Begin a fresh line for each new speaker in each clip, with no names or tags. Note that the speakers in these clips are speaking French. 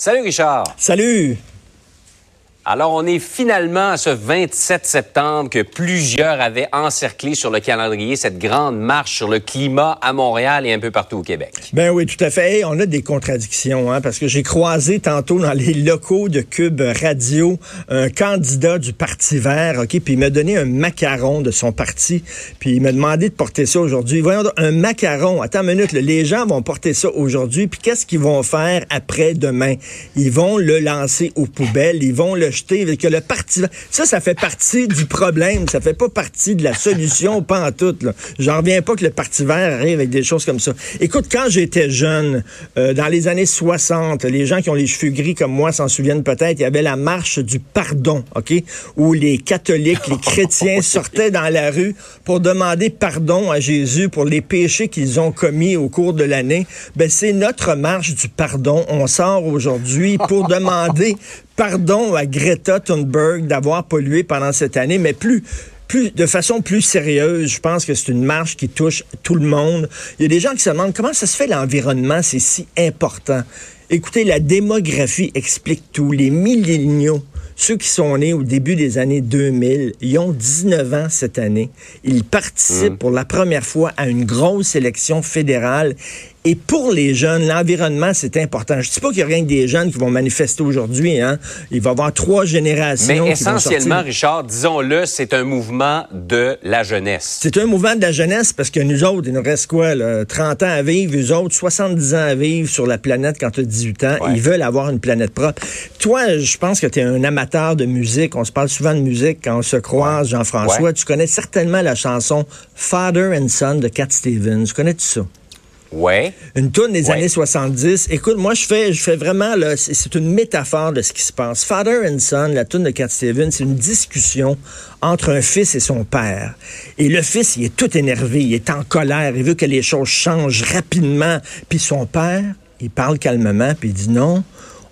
Salut Richard.
Salut.
Alors, on est finalement à ce 27 septembre que plusieurs avaient encerclé sur le calendrier cette grande marche sur le climat à Montréal et un peu partout au Québec.
Ben oui, tout à fait. on a des contradictions, hein, parce que j'ai croisé tantôt dans les locaux de Cube Radio un candidat du Parti vert, OK, puis il m'a donné un macaron de son parti, puis il m'a demandé de porter ça aujourd'hui. Voyons, un macaron. Attends une minute, les gens vont porter ça aujourd'hui, puis qu'est-ce qu'ils vont faire après demain? Ils vont le lancer aux poubelles, ils vont le que le parti ça ça fait partie du problème, ça fait pas partie de la solution pas en tout J'en reviens pas que le parti vert arrive avec des choses comme ça. Écoute, quand j'étais jeune euh, dans les années 60, les gens qui ont les cheveux gris comme moi s'en souviennent peut-être, il y avait la marche du pardon, OK, où les catholiques, les chrétiens sortaient dans la rue pour demander pardon à Jésus pour les péchés qu'ils ont commis au cours de l'année. Ben c'est notre marche du pardon. On sort aujourd'hui pour demander pardon à Greta Thunberg d'avoir pollué pendant cette année, mais plus plus, de façon plus sérieuse, je pense que c'est une marche qui touche tout le monde. Il y a des gens qui se demandent comment ça se fait l'environnement, c'est si important. Écoutez, la démographie explique tout. Les milléniaux, ceux qui sont nés au début des années 2000, ils ont 19 ans cette année. Ils participent mmh. pour la première fois à une grosse élection fédérale et pour les jeunes, l'environnement, c'est important. Je ne dis pas qu'il y a rien que des jeunes qui vont manifester aujourd'hui. Hein. Il va y avoir trois générations.
Mais essentiellement, Richard, disons-le, c'est un mouvement de la jeunesse.
C'est un mouvement de la jeunesse parce que nous autres, il nous reste quoi, là, 30 ans à vivre, eux autres, 70 ans à vivre sur la planète quand tu as 18 ans. Ils veulent avoir une planète propre. Toi, je pense que tu es un amateur de musique. On se parle souvent de musique quand on se croise, Jean-François. Tu connais certainement la chanson Father and Son de Cat Stevens. Connais-tu ça?
Ouais.
Une tourne des années 70. Écoute, moi, je fais, je fais vraiment, là, c'est une métaphore de ce qui se passe. Father and Son, la tourne de Cat Stevens, c'est une discussion entre un fils et son père. Et le fils, il est tout énervé, il est en colère, il veut que les choses changent rapidement. Puis son père, il parle calmement, puis il dit non,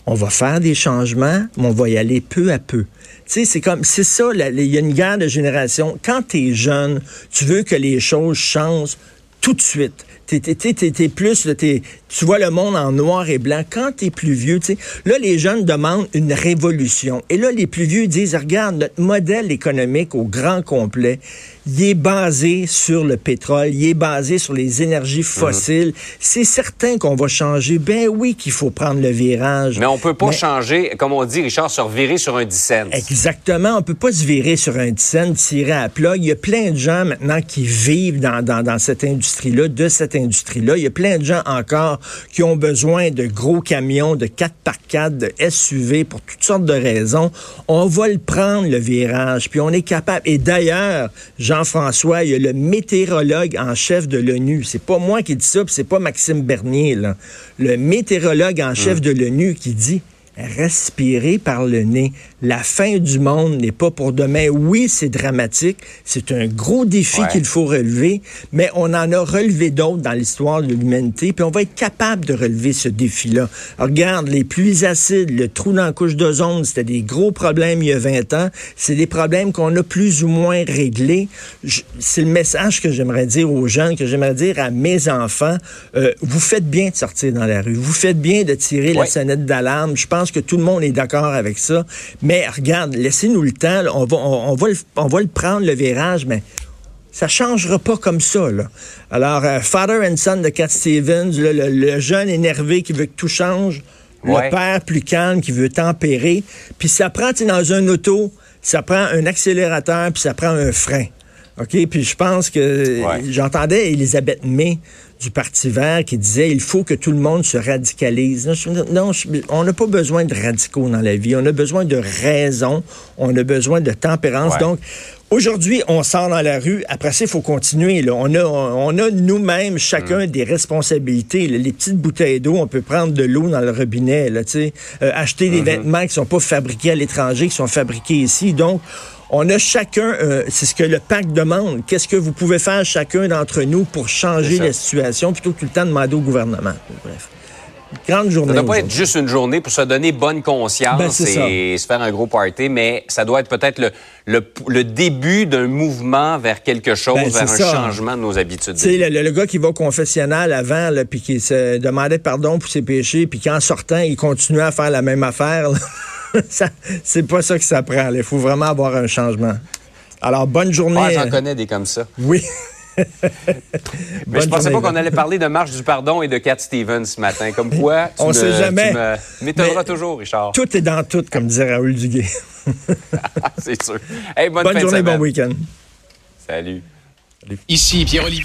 on va faire des changements, mais on va y aller peu à peu. Tu sais, c'est comme, c'est ça, il y a une guerre de génération. Quand tu es jeune, tu veux que les choses changent tout de suite. T'es, t'es, plus, tu vois le monde en noir et blanc. Quand tu es plus vieux, là, les jeunes demandent une révolution. Et là, les plus vieux disent, regarde, notre modèle économique au grand complet, il est basé sur le pétrole, il est basé sur les énergies mhm. fossiles. C'est certain qu'on va changer. Ben oui qu'il faut prendre le virage.
Mais on peut pas changer, comme on dit, Richard, se revirer sur un 10
Exactement. On peut pas se virer sur un 10 tirer à plat. Il y a plein de gens maintenant qui vivent dans, dans, dans cette industrie-là, de cette industrie-là. Il y a plein de gens encore qui ont besoin de gros camions, de 4x4, de SUV pour toutes sortes de raisons. On va le prendre, le virage, puis on est capable. Et d'ailleurs, Jean-François, il y a le météorologue en chef de l'ONU. C'est pas moi qui dis ça, puis c'est pas Maxime Bernier, là. Le météorologue en chef hmm. de l'ONU qui dit respirer par le nez. La fin du monde n'est pas pour demain. Oui, c'est dramatique. C'est un gros défi qu'il faut relever, mais on en a relevé d'autres dans l'histoire de l'humanité, puis on va être capable de relever ce défi-là. Regarde, les pluies acides, le trou dans la couche d'ozone, c'était des gros problèmes il y a 20 ans. C'est des problèmes qu'on a plus ou moins réglés. C'est le message que j'aimerais dire aux jeunes, que j'aimerais dire à mes enfants. Euh, vous faites bien de sortir dans la rue. Vous faites bien de tirer la sonnette d'alarme. Je pense que tout le monde est d'accord avec ça. Mais regarde, laissez-nous le temps. on, va, on, va le, on va le prendre, le virage, mais ça changera pas comme ça. Là. Alors, euh, Father and Son de Cat Stevens, le, jeune énervé qui veut que tout change, le père plus calme qui veut tempérer, puis ça prend, tu dans un auto, ça prend un accélérateur, puis ça prend un frein. OK? Puis je pense que j'entendais Elisabeth May du Parti vert qui disait il faut que tout le monde se radicalise. Non, on n'a pas besoin de radicaux dans la vie. On a besoin de raison. On a besoin de tempérance. Donc, Aujourd'hui, on sort dans la rue. Après ça, il faut continuer. Là. On a, on a nous-mêmes chacun mm. des responsabilités. Les petites bouteilles d'eau, on peut prendre de l'eau dans le robinet. Là, euh, acheter des mm-hmm. vêtements qui sont pas fabriqués à l'étranger, qui sont fabriqués ici. Donc, on a chacun, euh, c'est ce que le pacte demande. Qu'est-ce que vous pouvez faire chacun d'entre nous pour changer la situation plutôt que tout le temps demander au gouvernement? Bref. Grande journée.
Ça ne doit pas être juste une journée pour se donner bonne conscience
Ben,
et se faire un gros party, mais ça doit être peut-être le, le, le début d'un mouvement vers quelque chose,
Ben,
vers un
ça.
changement de nos habitudes. de
Tu le, le- gars qui va au confessionnal avant, puis qui se demandait pardon pour ses péchés, puis qu'en sortant, il continuait à faire la même affaire, là. C'est pas ça que ça prend. Il faut vraiment avoir un changement. Alors, bonne journée.
Ouais,
euh,
j'en connais des comme ça.
Oui.
Mais
Bonne
je pensais
journée,
pas qu'on allait parler de marche du pardon et de Cat Stevens ce matin. Comme quoi, tu
On
me,
sait jamais.
Tu m'étonneras
Mais-
toujours, Richard.
Tout est dans tout, comme disait Raoul Duguay.
C'est sûr. Hey, bonne,
Bonne
fin de
journée,
semaine.
bon week-end.
Salut.
Ici Pierre-Olivier.